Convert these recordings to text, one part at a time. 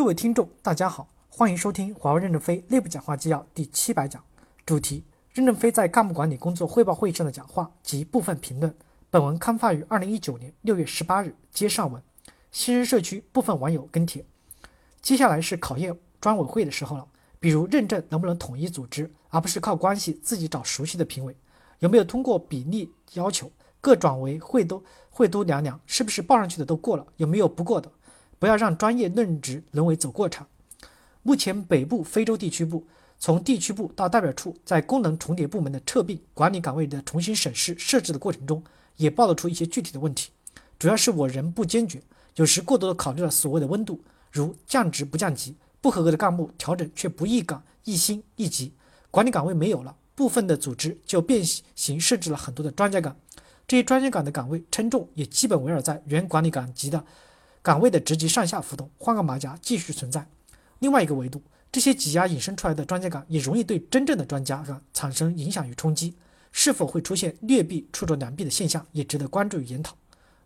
各位听众，大家好，欢迎收听华为任正非内部讲话纪要第七百讲，主题：任正非在干部管理工作汇报会议上的讲话及部分评论。本文刊发于二零一九年六月十八日，接上文。新人社区部分网友跟帖。接下来是考验专委会的时候了，比如认证能不能统一组织，而不是靠关系自己找熟悉的评委，有没有通过比例要求各转为会都会都量量，是不是报上去的都过了，有没有不过的？不要让专业任职沦为走过场。目前北部非洲地区部从地区部到代表处，在功能重叠部门的撤并、管理岗位的重新审视设置的过程中，也暴露出一些具体的问题。主要是我人不坚决，有时过多的考虑了所谓的温度，如降职不降级，不合格的干部调整却不一岗一薪一级，管理岗位没有了，部分的组织就变形设置了很多的专家岗，这些专家岗的岗位称重也基本围绕在原管理岗级的。岗位的职级上下浮动，换个马甲继续存在。另外一个维度，这些挤压引申出来的专家岗也容易对真正的专家岗产生影响与冲击，是否会出现劣币出着良币的现象，也值得关注与研讨。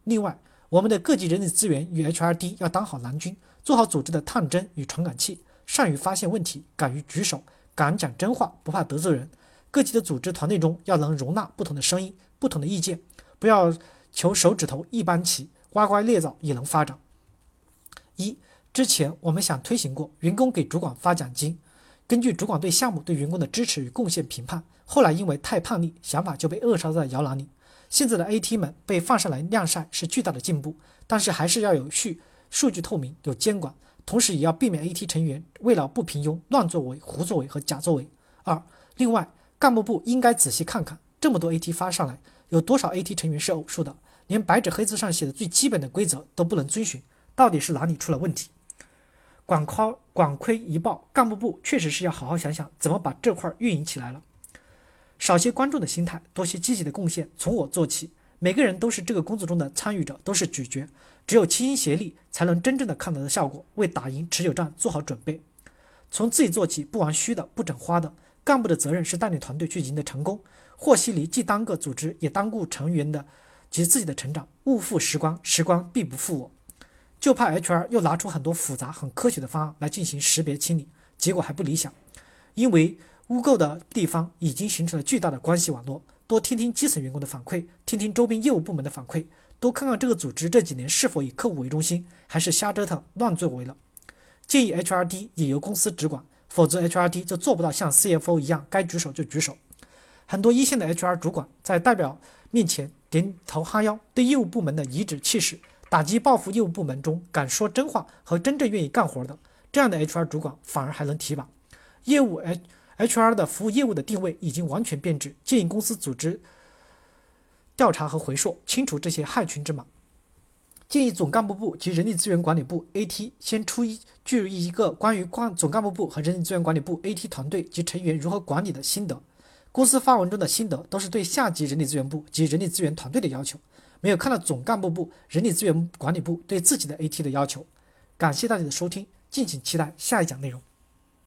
另外，我们的各级人力资源与 HRD 要当好蓝军，做好组织的探针与传感器，善于发现问题，敢于举手，敢讲真话，不怕得罪人。各级的组织团队中要能容纳不同的声音、不同的意见，不要求手指头一般齐，歪歪裂枣也能发展。一之前我们想推行过员工给主管发奖金，根据主管对项目对员工的支持与贡献评判，后来因为太叛逆，想法就被扼杀在摇篮里。现在的 AT 们被放上来晾晒是巨大的进步，但是还是要有序、数据透明、有监管，同时也要避免 AT 成员为了不平庸乱作为、胡作为和假作为。二，另外干部部应该仔细看看，这么多 AT 发上来，有多少 AT 成员是偶数的，连白纸黑字上写的最基本的规则都不能遵循。到底是哪里出了问题？管亏管亏一报，干部部确实是要好好想想怎么把这块运营起来了。少些观众的心态，多些积极的贡献，从我做起。每个人都是这个工作中的参与者，都是主角。只有齐心协力，才能真正的看到的效果，为打赢持久战做好准备。从自己做起，不玩虚的，不整花的。干部的责任是带领团队去赢得成功。和稀泥既当个组织，也当顾成员的及自己的成长。勿负时光，时光必不负我。就怕 HR 又拿出很多复杂、很科学的方案来进行识别清理，结果还不理想。因为污垢的地方已经形成了巨大的关系网络，多听听基层员工的反馈，听听周边业务部门的反馈，多看看这个组织这几年是否以客户为中心，还是瞎折腾、乱作为了。建议 HRD 也由公司直管，否则 HRD 就做不到像 CFO 一样该举手就举手。很多一线的 HR 主管在代表面前点头哈腰，对业务部门的颐指气使。打击报复业务部门中敢说真话和真正愿意干活的这样的 HR 主管反而还能提拔。业务 H HR 的服务业务的定位已经完全变质，建议公司组织调查和回溯，清除这些害群之马。建议总干部部及人力资源管理部 AT 先出一具一个关于关总干部部和人力资源管理部 AT 团队及成员如何管理的心得。公司发文中的心得都是对下级人力资源部及人力资源团队的要求。没有看到总干部部、人力资源管理部对自己的 AT 的要求。感谢大家的收听，敬请期待下一讲内容。